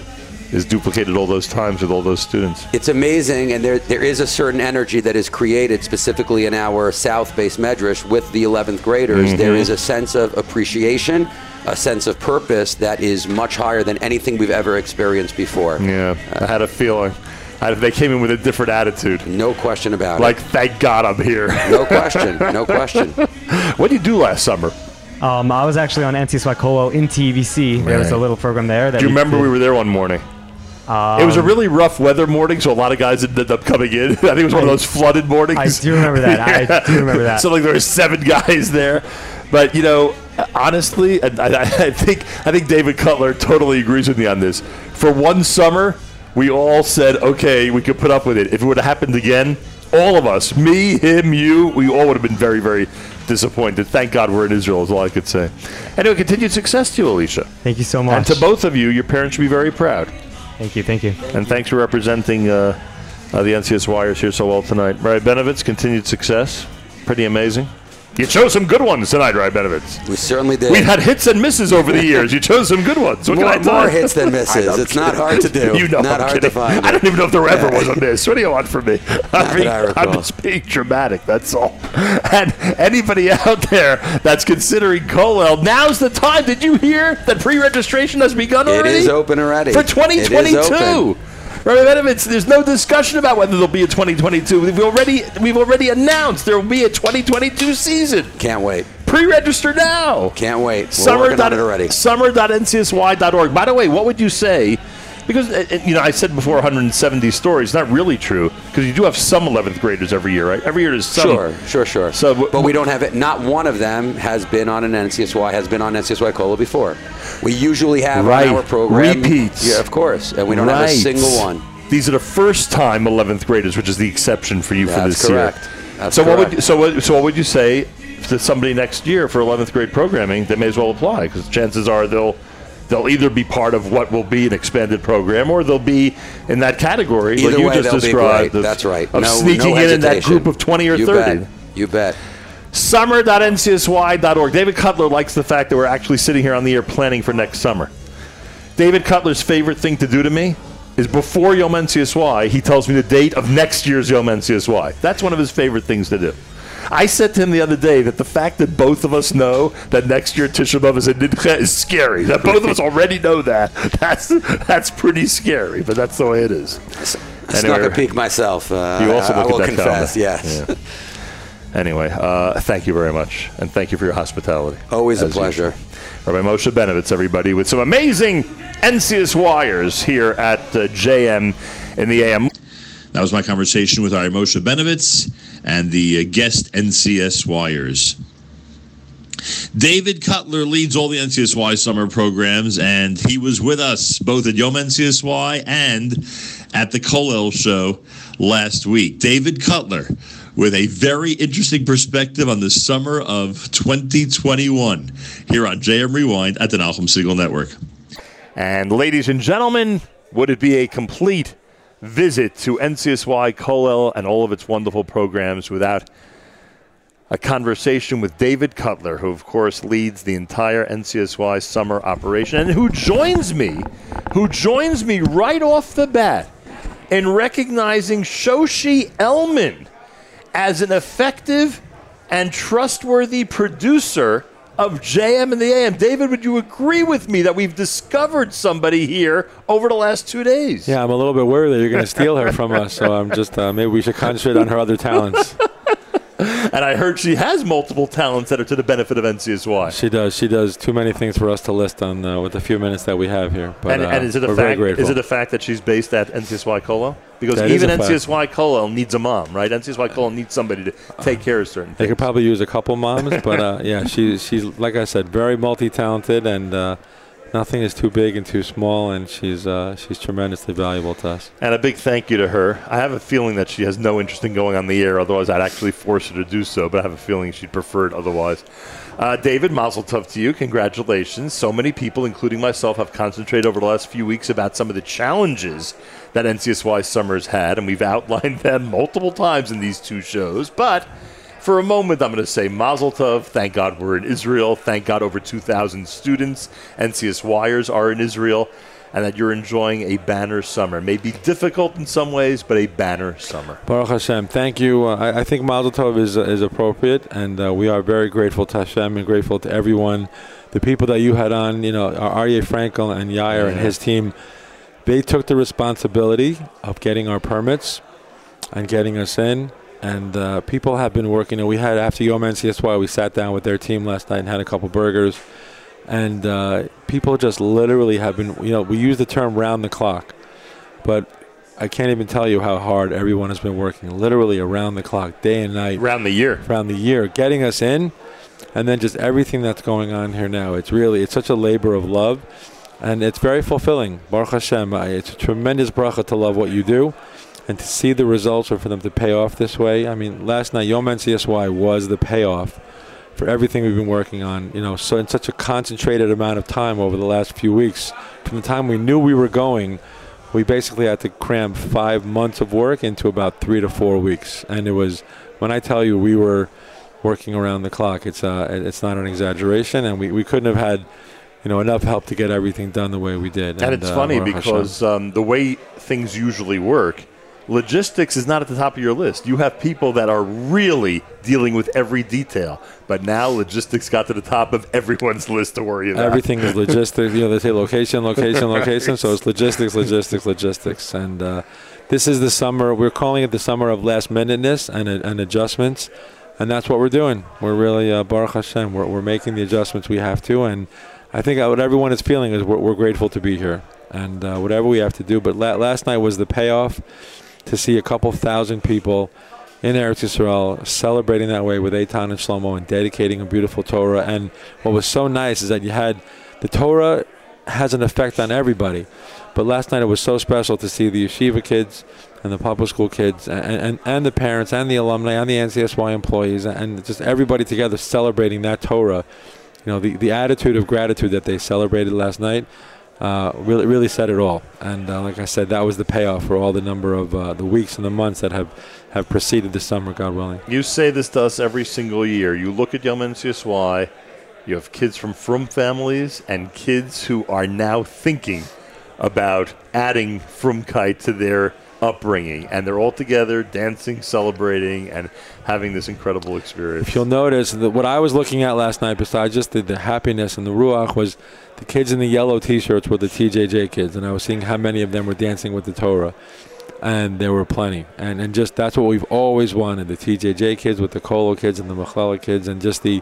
B: is duplicated all those times with all those students.
E: It's amazing, and there there is a certain energy that is created specifically in our South-Beis Medrash with the 11th graders.
B: Mm-hmm.
E: There is a sense of appreciation, a sense of purpose that is much higher than anything we've ever experienced before.
B: Yeah, I had a feeling. I, they came in with a different attitude.
E: No question about
B: Like,
E: it.
B: Like, thank God I'm here.
E: No question. No question. <laughs>
B: what did you do last summer?
G: Um, I was actually on NCSY Kollel in TVC. There was a little program there. That
B: Do you remember we were there one morning? It was a um, really rough weather morning, so a lot of guys ended up coming in. <laughs> I think it was one of those flooded mornings.
G: I do remember that. I <laughs> do remember that.
B: so like there were seven guys there, but you know, honestly, and I, I think I think David Cutler totally agrees with me on this. For one summer, we all said, okay, we could put up with it. If it would have happened again, all of us, me, him, you, we all would have been very, very disappointed. Thank God we're in Israel, is all I could say. Anyway, continued success to you, Alicia.
G: Thank you so much.
B: And to both of you, your parents should be very proud.
G: Thank you. Thank you.
B: And thanks for representing uh, uh, the NCSYers here so well tonight. Right, Benovitz, continued success. Pretty amazing. You chose some good ones tonight, right, Benovitz?
E: We certainly did.
B: We've had hits and misses over the <laughs> years. You chose some good ones. What
E: more,
B: can I
E: more hits than <laughs> misses.
B: know,
E: It's not hard to do.
B: You know,
E: not
B: I'm
E: hard
B: kidding.
E: to find.
B: I don't even know if there ever was a <laughs> miss. What do you want from me? I'm, being,
E: that I
B: I'm just being dramatic. That's all. And anybody out there that's considering Kollel, now's the time. Did you hear that pre-registration has begun
E: It
B: already?
E: is open already.
B: for
E: It is
B: 2022. Rabbi there's no discussion about whether there'll be a 2022. We've already we've already announced there will be a 2022 season.
E: Can't wait.
B: Pre-register now.
E: Can't wait. We're
B: Summer.
E: it already.
B: Summer.ncsy.org. By the way, what would you say? Because uh, uh, you know, I said before 170 stories. Not really true because you do have some 11th graders every year, right? Every year there's some.
E: Sure, sure, sure.
B: So, w-
E: but we don't have it. Not one of them has been on an NCSY has been on NCSY Kollel before. We usually have
B: Right.
E: our program
B: Repeats.
E: Yeah, of course, and we don't have a single one.
B: These are the first time 11th graders, which is the exception for you for this
E: correct.
B: year.
E: That's
B: so what would so what so what would you say to somebody next year for 11th grade programming? They may as well apply because chances are they'll they'll either be part of what will be an expanded program or they'll be in that category
E: Either
B: you
E: way,
B: just described. Of,
E: That's right.
B: Of
E: no,
B: sneaking
E: no
B: in in that group of 20 or
E: you
B: 30.
E: Bet. You bet.
B: Summer.ncsy.org. David Cutler likes the fact that we're actually sitting here on the air planning for next summer. David Cutler's favorite thing to do to me is before Yom NCSY, he tells me the date of next year's Yom NCSY. That's one of his favorite things to do. I said to him the other day that the fact that both of us know that next year Tisha B'Av is a Nidcha is scary. That both of us already know that. <laughs> That's that's pretty scary, but that's the way it is.
E: I snuck a peek myself. Uh,
B: You also
E: I, I
B: look at
E: will
B: that
E: confess.
B: calendar.
E: Yes.
B: Yeah. Anyway, uh, thank you very much, and thank you for your hospitality.
E: Always a pleasure.
B: usual. Rabbi Moshe Benovitz, everybody, with some amazing NCS wires here at uh, JM in the AM.
A: That was my conversation with Ari Moshe Benovitz and the uh, guest NCSYers. David Cutler leads all the NCSY summer programs, and he was with us both at Yom NCSY and at the Kollel show last week. David Cutler with a very interesting perspective on the summer of 2021 here on JM Rewind at the Nachum Segal Network.
B: And ladies and gentlemen, would it be a complete visit to NCSY Kollel and all of its wonderful programs without a conversation with David Cutler, who, of course, leads the entire NCSY summer operation and who joins me, who joins me right off the bat in recognizing Shoshi Elman as an effective and trustworthy producer of JM and the AM. David, would you agree with me that we've discovered somebody here over the last two days?
H: Yeah, I'm a little bit worried that you're going to steal her from us. So I'm just uh, maybe we should concentrate on her other talents. <laughs>
B: And I heard she has multiple talents that are to the benefit of NCSY.
H: She does. She does too many things for us to list on uh, with the few minutes that we have here. But
B: and,
H: uh,
B: and is it a fact? Is it a fact that she's based at NCSY Kollel? Because
H: That
B: even. NCSY Kollel needs a mom, right? NCSY Kollel needs somebody to take care of certain
H: They
B: things.
H: could probably use a couple moms, but uh, yeah, she, she's like I said, very multi-talented, and uh, nothing is too big and too small, and she's uh, she's tremendously valuable to us.
B: And a big thank you to her. I have a feeling that she has no interest in going on the air, otherwise I'd actually force her to do so, but I have a feeling she'd prefer it otherwise. Uh, David, mazel tov to you. Congratulations. So many people, including myself, have concentrated over the last few weeks about some of the challenges that NCSY Summers had, and we've outlined <laughs> them multiple times in these two shows. But for a moment, I'm going to say Mazel Tov. Thank God we're in Israel. Thank God over 2,000 students, NCSYers are in Israel, and that you're enjoying a banner summer. It may be difficult in some ways, but a banner summer.
H: Baruch Hashem, thank you. Uh, I, I think Mazel Tov is uh, is appropriate, and uh, we are very grateful to Hashem and grateful to everyone, the people that you had on, you know, Aryeh Frankel and Yair and his team. They took the responsibility of getting our permits and getting us in. And uh, people have been working. And we had after Yom NCSY, we sat down with their team last night and had a couple burgers. And uh, people just literally have been. You know, we use the term round the clock, but I can't even tell you how hard everyone has been working, literally around the clock, day and night,
B: Around the year.
H: around the year, getting us in, and then just everything that's going on here now. It's really it's such a labor of love, and it's very fulfilling. Baruch Hashem, I- it's a tremendous bracha to love what you do, and to see the results or for them to pay off this way. I mean, last night Yom NCSY was the payoff for everything we've been working on. You know, so in such a concentrated amount of time over the last few weeks, from the time we knew we were going. We basically had to cram five months of work into about three to four weeks, and it was when I tell you we were working around the clock. It's uh, it's not an exaggeration, and we, we couldn't have had, you know, enough help to get everything done the way we did.
B: And it's
H: uh,
B: funny because um, the way things usually work, logistics is not at the top of your list. You have people that are really dealing with every detail, but now logistics got to the top of everyone's list to worry about.
H: everything is logistics. You know, they say location, location, location. So it's logistics, logistics, logistics, and uh, this is the summer. We're calling it the summer of last minuteness and and adjustments. And that's what we're doing. We're really uh, Baruch Hashem. We're, we're making the adjustments we have to, and I think what everyone is feeling is we're, we're grateful to be here, and uh, whatever we have to do. But la- last night was the payoff to see a couple thousand people in Eretz Yisrael celebrating that way with Eitan and Shlomo and dedicating a beautiful Torah. And what was so nice is that you had the Torah has an effect on everybody. But last night it was so special to see the yeshiva kids and the public school kids and, and, and the parents and the alumni and the NCSY employees and just everybody together celebrating that Torah. You know, the, the attitude of gratitude that they celebrated last night uh, really really said it all. And uh, like I said, that was the payoff for all the number of uh, the weeks and the months that have, have preceded the summer, God willing.
B: You say this to us every single year. You look at Yom NCSY, you have kids from Frum families and kids who are now thinking about adding Frumkeit to their upbringing, and they're all together dancing, celebrating, and having this incredible experience.
H: If you'll notice that what I was looking at last night, besides just the, the happiness and the ruach, was the kids in the yellow T-shirts were the TJJ kids, and I was seeing how many of them were dancing with the Torah, and there were plenty, and and just that's what we've always wanted: the TJJ kids with the Kollel kids and the Machlala kids, and just the.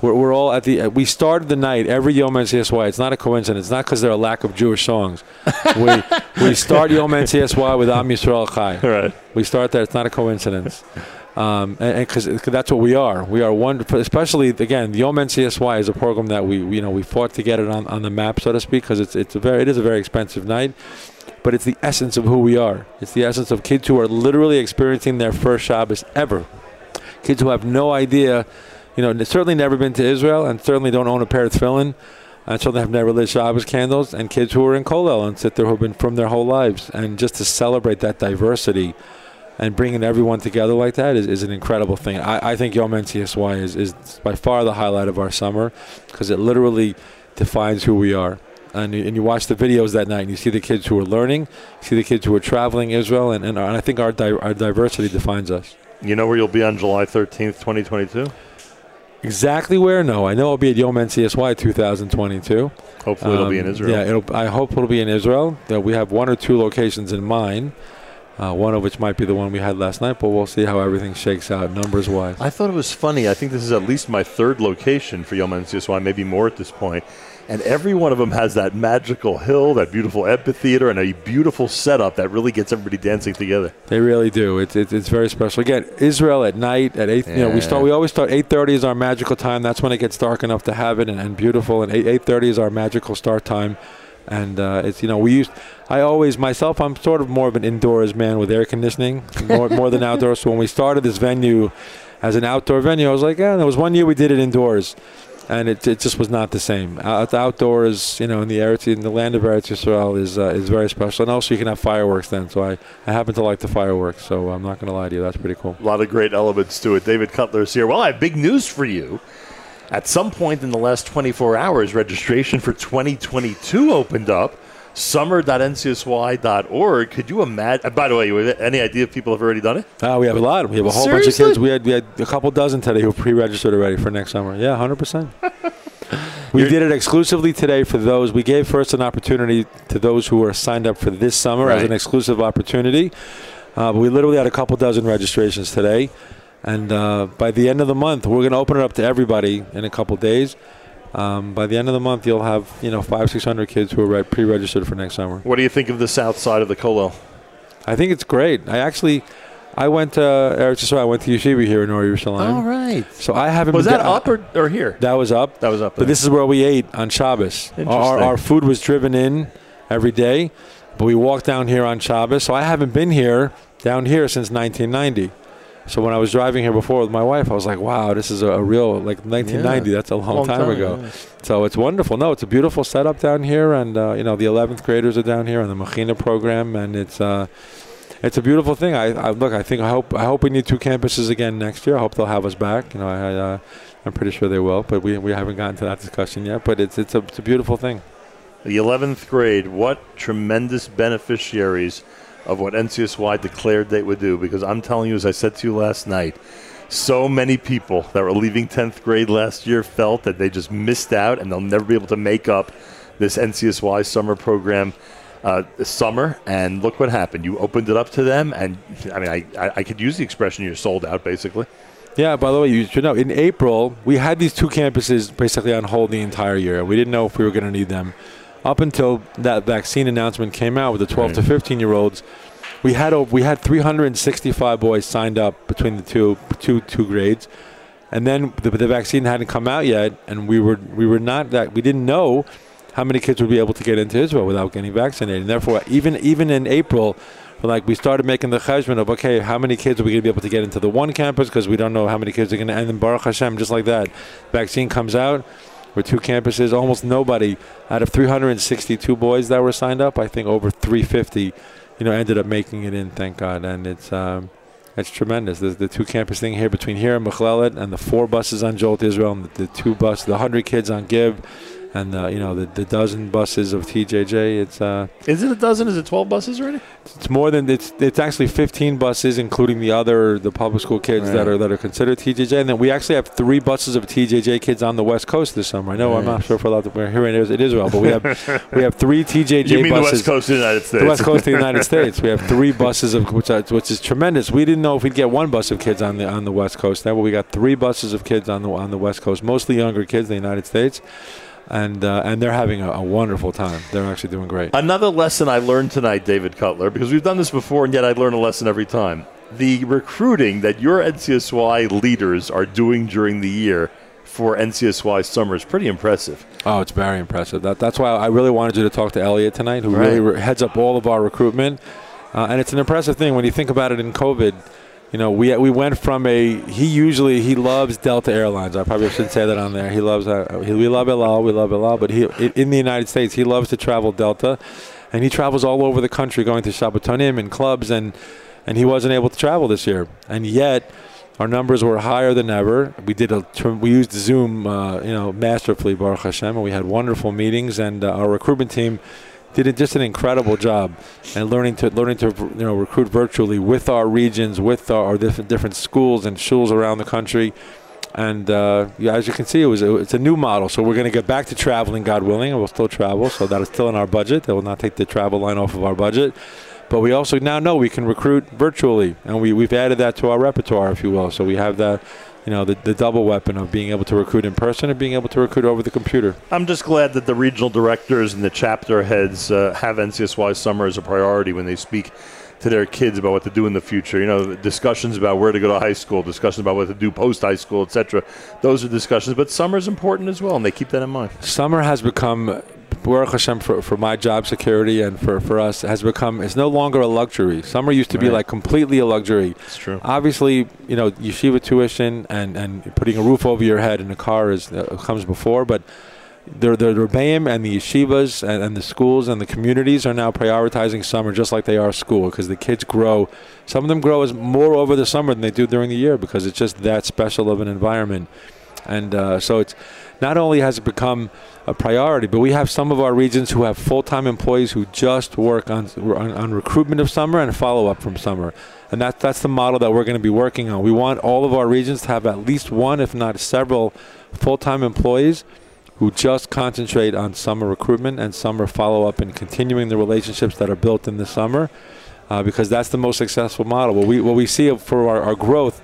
H: We're, we're all at the. Uh, we started the night every Yom NCSY. It's not a coincidence. It's not because there are a lack of Jewish songs. <laughs> we we start Yom NCSY with Am Yisrael Chai.
B: Right.
H: We start there. It's not a coincidence. Um, and because that's what we are. We are one, especially again, the Yom NCSY is a program that we, you know, we fought to get it on, on the map, so to speak, because it's it's a very it is a very expensive night, but it's the essence of who we are. It's the essence of kids who are literally experiencing their first Shabbos ever. Kids who have no idea, you know, certainly never been to Israel and certainly don't own a pair of tefillin. And certainly have never lit Shabbos candles, and kids who are in Kollel and sit there who've been from their whole lives, and just to celebrate that diversity and bringing everyone together like that is, is an incredible thing. I, I think Yom NCSY is, is by far the highlight of our summer because it literally defines who we are. And you, and you watch the videos that night and you see the kids who are learning, you see the kids who are traveling Israel, and, and, I think our, di- our diversity defines us.
B: You know where you'll be on July 13th, 2022?
H: Exactly where? No, I know I'll be at Yom NCSY 2022.
B: Hopefully, it'll be in
H: Um,
B: Israel.
H: Yeah, it'll, I hope it'll be in Israel. Uh, we have one or two locations in mind, uh, one of which might be the one we had last night, but we'll see how everything shakes out numbers wise.
B: I thought it was funny. I think this is at least my third location for Yom NCSY, maybe more at this point. And every one of them has that magical hill, that beautiful amphitheater, and a beautiful setup that really gets everybody dancing together.
H: They really do. It's, it's it's very special. Again, Israel at night at eight. You know, we start. We always start eight thirty is our magical time. That's when it gets dark enough to have it and, and beautiful. And eight eight thirty is our magical start time. And uh, it's you know we used. I always myself. I'm sort of more of an indoors man with air conditioning more more than outdoors. So when we started this venue as an outdoor venue, I was like, yeah. There was one year we did it indoors. And it, it just was not the same. Out, outdoors, you know, in the Eretz, in the land of Eretz Yisrael is uh, is very special. And also, you can have fireworks then. So I, I happen to like the fireworks. So I'm not going to lie to you. That's pretty cool.
B: A lot of great elements to it. David Cutler is here. Well, I have big news for you. At some point in the last 24 hours, registration for 2022 opened up. Summer.ncsy.org. Could you imagine? By the way, any idea if people have already done it?
H: Uh, we have a lot. We have a whole
B: Seriously?
H: bunch of kids. We had we had a couple dozen today who pre-registered already for next summer. Yeah, hundred percent. <laughs> We
B: You're-
H: did it exclusively today for those. We gave first an opportunity to those who were signed up for this summer as an exclusive opportunity. Uh, but we literally had a couple dozen registrations today, and uh, by the end of the month, we're going to open it up to everybody in a couple days. Um, by the end of the month, you'll have you know five six hundred kids who are re- pre-registered for next summer.
B: What do you think of the south side of the Kollel?
H: I think it's great. I actually, I went to Eretz Yisrael. I went to Yeshiva here in Or Yerushalayim.
B: right.
H: So I haven't.
B: Was
H: been
B: that
H: down-
B: up or, or here?
H: That was up.
B: That was up.
H: But this is where we ate on Shabbos. Our,
B: Interesting.
H: our food was driven in every day, but we walked down here on Shabbos. So I haven't been here down here since 1990. So when I was driving here before with my wife, I was like, "Wow, this is a, a real like 1990.
B: Yeah.
H: That's a long,
B: Long
H: time,
B: time,
H: ago."
B: yeah.
H: So it's wonderful. No, it's a beautiful setup down here, and uh, you know the 11th graders are down here on the Machina program, and it's. Uh, it's a beautiful thing. I, I look. I think. I hope. I hope we need two campuses again next year. I hope they'll have us back. You know, I, uh, I'm pretty sure they will, but we, we haven't gotten to that discussion yet. But it's it's a it's a beautiful thing.
B: The 11th grade, what tremendous beneficiaries of what NCSY declared they would do. Because I'm telling you, as I said to you last night, so many people that were leaving 10th grade last year felt that they just missed out and they'll never be able to make up this NCSY summer program uh, summer. And look what happened. You opened it up to them, and I mean, I, I, I could use the expression you're sold out, basically.
H: Yeah. By the way, you should know in April we had these two campuses basically on hold the entire year. We didn't know if we were going to need them up until that vaccine announcement came out with the 12 to 15 year olds. We had over, we had 365 boys signed up between the two two two grades, and then the, the vaccine hadn't come out yet, and we were we were not that we didn't know how many kids would be able to get into Israel without getting vaccinated. And therefore, even even in April, like we started making the cheshbon of okay, how many kids are we going to be able to get into the one campus because we don't know how many kids are going to. And then Baruch Hashem, just like that, vaccine comes out. With two campuses, almost nobody out of 362 boys that were signed up, I think over 350, you know, ended up making it in. Thank God, and it's um, it's tremendous. The two campus thing here between here and Mechlelet, and the four buses on Jolt Israel, and the, the two bus, the hundred kids on Gib, and uh, you know the, the dozen buses of TJJ. It's uh,
B: Is it a dozen? Is it 12 buses already?
H: it's more than it's it's actually 15 buses, including the other the public school kids that are that are considered TJJ, and then we actually have three buses of TJJ kids on the West Coast this summer. I know I'm not sure if we're allowed to. We're here in Is- in Israel, but we have <laughs> we have three TJJ
B: You mean the
H: buses.
B: West Coast of the United States?
H: The West Coast of the United States. We have three buses of which, are, which is tremendous. We didn't know if we'd get one bus of kids on the on the West Coast. Now, but we got three buses of kids on the on the West Coast, mostly younger kids in the United States, and uh, and they're having a, a wonderful time. They're actually doing great.
B: Another lesson I learned tonight, David Cutler, because we've done this before, and yet I learn a lesson every time. The recruiting that your NCSY leaders are doing during the year for NCSY summer is pretty impressive.
H: Oh, it's very impressive. That, that's why I really wanted you to talk to Elliot tonight, who really re- heads up all of our recruitment. Uh, and it's an impressive thing when you think about it in COVID. You know, we we went from a he usually he loves Delta Airlines. I probably should say that on there. He loves uh, he, we love El Al, we love El Al, but he in the United States he loves to travel Delta, and he travels all over the country going to Shabbatonim and clubs and and he wasn't able to travel this year. And yet, our numbers were higher than ever. We did a we used Zoom, uh, you know, masterfully, Baruch Hashem, and we had wonderful meetings. And uh, our recruitment team did just an incredible job and learning to learning to you know recruit virtually with our regions, with our, our different different schools and schools around the country. And uh, yeah, as you can see, it was it's a new model. So we're going to get back to traveling, God willing, and we'll still travel. So that is still in our budget. That will not take the travel line off of our budget. But we also now know we can recruit virtually, and we, we've added that to our repertoire, if you will. So we have that you know, the, the double weapon of being able to recruit in person and being able to recruit over the computer.
B: I'm just glad that the regional directors and the chapter heads uh, have NCSY summer as a priority when they speak to their kids about what to do in the future. You know, discussions about where to go to high school, discussions about what to do post high school, etc. Those are discussions, but summer is important as well, and they keep that in mind.
H: Summer has become Baruch Hashem, for, for my job security and for, for us, has become, it's no longer a luxury. Summer used to right. be like completely a luxury.
B: It's true.
H: Obviously, you know, yeshiva tuition and, and putting a roof over your head in a car is uh, comes before, but the, the Rebbeim and the yeshivas and, and, the schools and the communities are now prioritizing summer just like they are school because the kids grow. Some of them grow as more over the summer than they do during the year because it's just that special of an environment. And uh, so it's not only has it become a priority, but we have some of our regions who have full-time employees who just work on on, on recruitment of summer and follow-up from summer, and that that's the model that we're going to be working on. We want all of our regions to have at least one, if not several, full-time employees who just concentrate on summer recruitment and summer follow-up and continuing the relationships that are built in the summer, uh, because that's the most successful model. What we what we see for our, our growth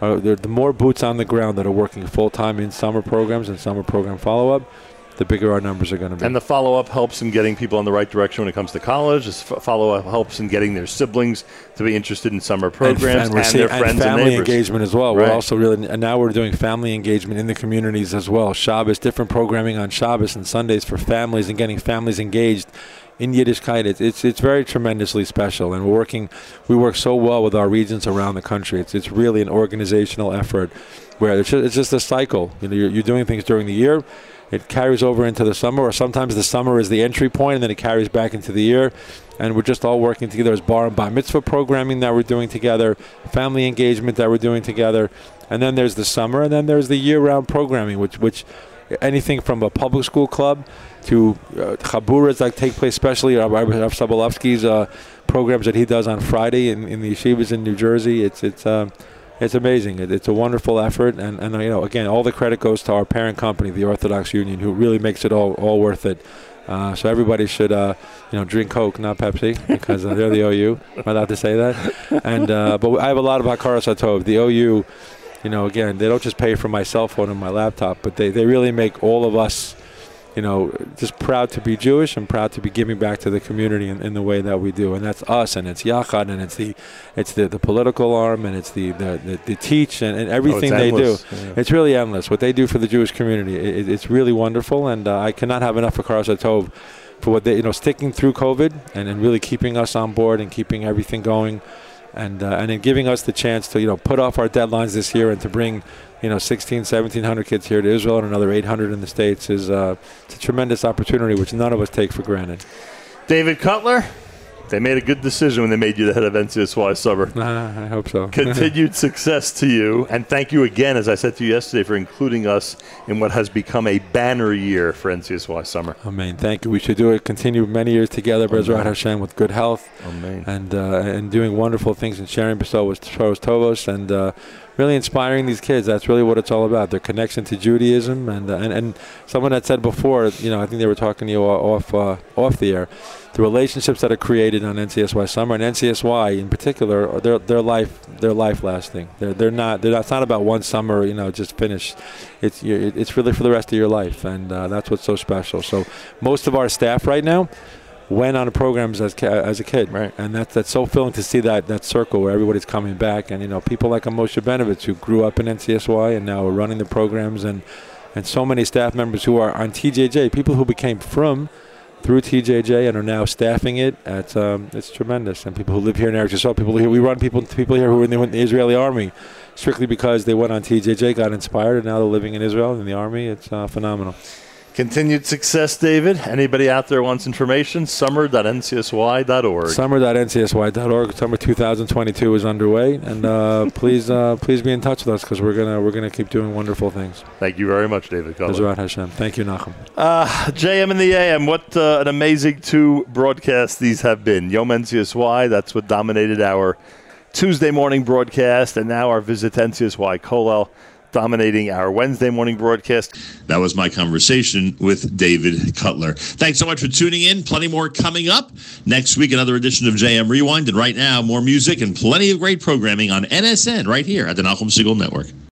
H: uh, the more boots on the ground that are working full time in summer programs and summer program follow up, the bigger our numbers are going to be.
B: And the follow up helps in getting people in the right direction when it comes to college. This follow up helps in getting their siblings to be interested in summer programs and, and, and their friends and
H: family
B: and
H: engagement as well. Right. We're also really and now we're doing family engagement in the communities as well. Shabbos, different programming on Shabbos and Sundays for families and getting families engaged in Yiddishkeit. It's, it's it's very tremendously special, and we're working. We work so well with our regions around the country. It's it's really an organizational effort where it's just, it's just a cycle. You know, you're, you're doing things during the year. It carries over into the summer, or sometimes the summer is the entry point, and then it carries back into the year. And we're just all working together. There's bar and bar mitzvah programming that we're doing together, family engagement that we're doing together, and then there's the summer, and then there's the year-round programming, which which anything from a public school club to uh, chaburas that take place, especially Rabbi Sobolofsky's uh, programs that he does on Friday in, in the yeshivas in New Jersey. It's it's uh, it's amazing. It, it's a wonderful effort, and, and you know again, all the credit goes to our parent company, the Orthodox Union, who really makes it all all worth it. Uh, so everybody should, uh, you know, drink Coke, not Pepsi, because uh, they're the OU. Am I allowed to say that? And uh, but I have a lot of Hakaras Hatov. The OU, you know, again, they don't just pay for my cell phone and my laptop, but they, they really make all of us you know, just proud to be Jewish and proud to be giving back to the community in, in the way that we do. And that's us, and it's Yachad, and it's the it's the, the political arm, and it's the the, the, the teach, and, and everything
B: oh,
H: they
B: do.
H: Yeah. It's really endless. What they do for the Jewish community, it, it's really wonderful, and uh, I cannot have enough of Tov for what they, you know, sticking through COVID and, and really keeping us on board and keeping everything going. And, uh, and then giving us the chance to you know put off our deadlines this year and to bring you know 16 1700 kids here to israel and another 800 in the states is uh, it's a tremendous opportunity which none of us take for granted.
B: David cutler they made a good decision when they made you the head of NCSY Summer.
H: Uh, <laughs> I hope so. <laughs>
B: Continued success to you, and thank you again, as I said to you yesterday, for including us in what has become a banner year for NCSY Summer.
H: Amen. Thank you. We should do it. Continue many years together, Bezrat Hashem, with good health,
B: Amen.
H: and uh, and doing wonderful things and sharing Beso with Tovos and. Uh, really inspiring these kids. That's really what it's all about. Their connection to Judaism, and uh, and, and someone had said before, you know, I think they were talking to you off uh, off the air, the relationships that are created on NCSY Summer and NCSY in particular, their their life their life lasting. They're they're not they're not, it's not about one summer, you know, just finish. It's it's really for the rest of your life, and uh, that's what's so special. So most of our staff right now went on programs as as a kid,
B: right?
H: And that's that's so filling to see that that circle where everybody's coming back, and you know people like Moshe Benovitz who grew up in NCSY and now are running the programs, and and so many staff members who are on TJJ, people who became from through TJJ and are now staffing it. It's um, it's tremendous, and people who live here in Eretz Yisrael, people here we run people people here who were in the, in the Israeli army strictly because they went on TJJ, got inspired, and now they're living in Israel in the army. It's uh, phenomenal.
B: Continued success, David. Anybody out there wants information? Summer.ncsy.org.
H: Summer.ncsy.org. Summer 2022 is underway, and uh, <laughs> please, uh, please be in touch with us because we're gonna we're gonna keep doing wonderful things.
B: Thank you very much, David.
H: Bezrat Hashem. Thank you, Nachum.
B: Uh, JM and the AM, what uh, an amazing two broadcasts these have been. Yom NCSY, that's what dominated our Tuesday morning broadcast, and now our visit to NCSY Kollel dominating our Wednesday morning broadcast.
A: That was my conversation with David Cutler. Thanks so much for tuning in. Plenty more coming up. Next week, another edition of JM Rewind. And right now, more music and plenty of great programming on NSN right here at the Nachum Segal Network.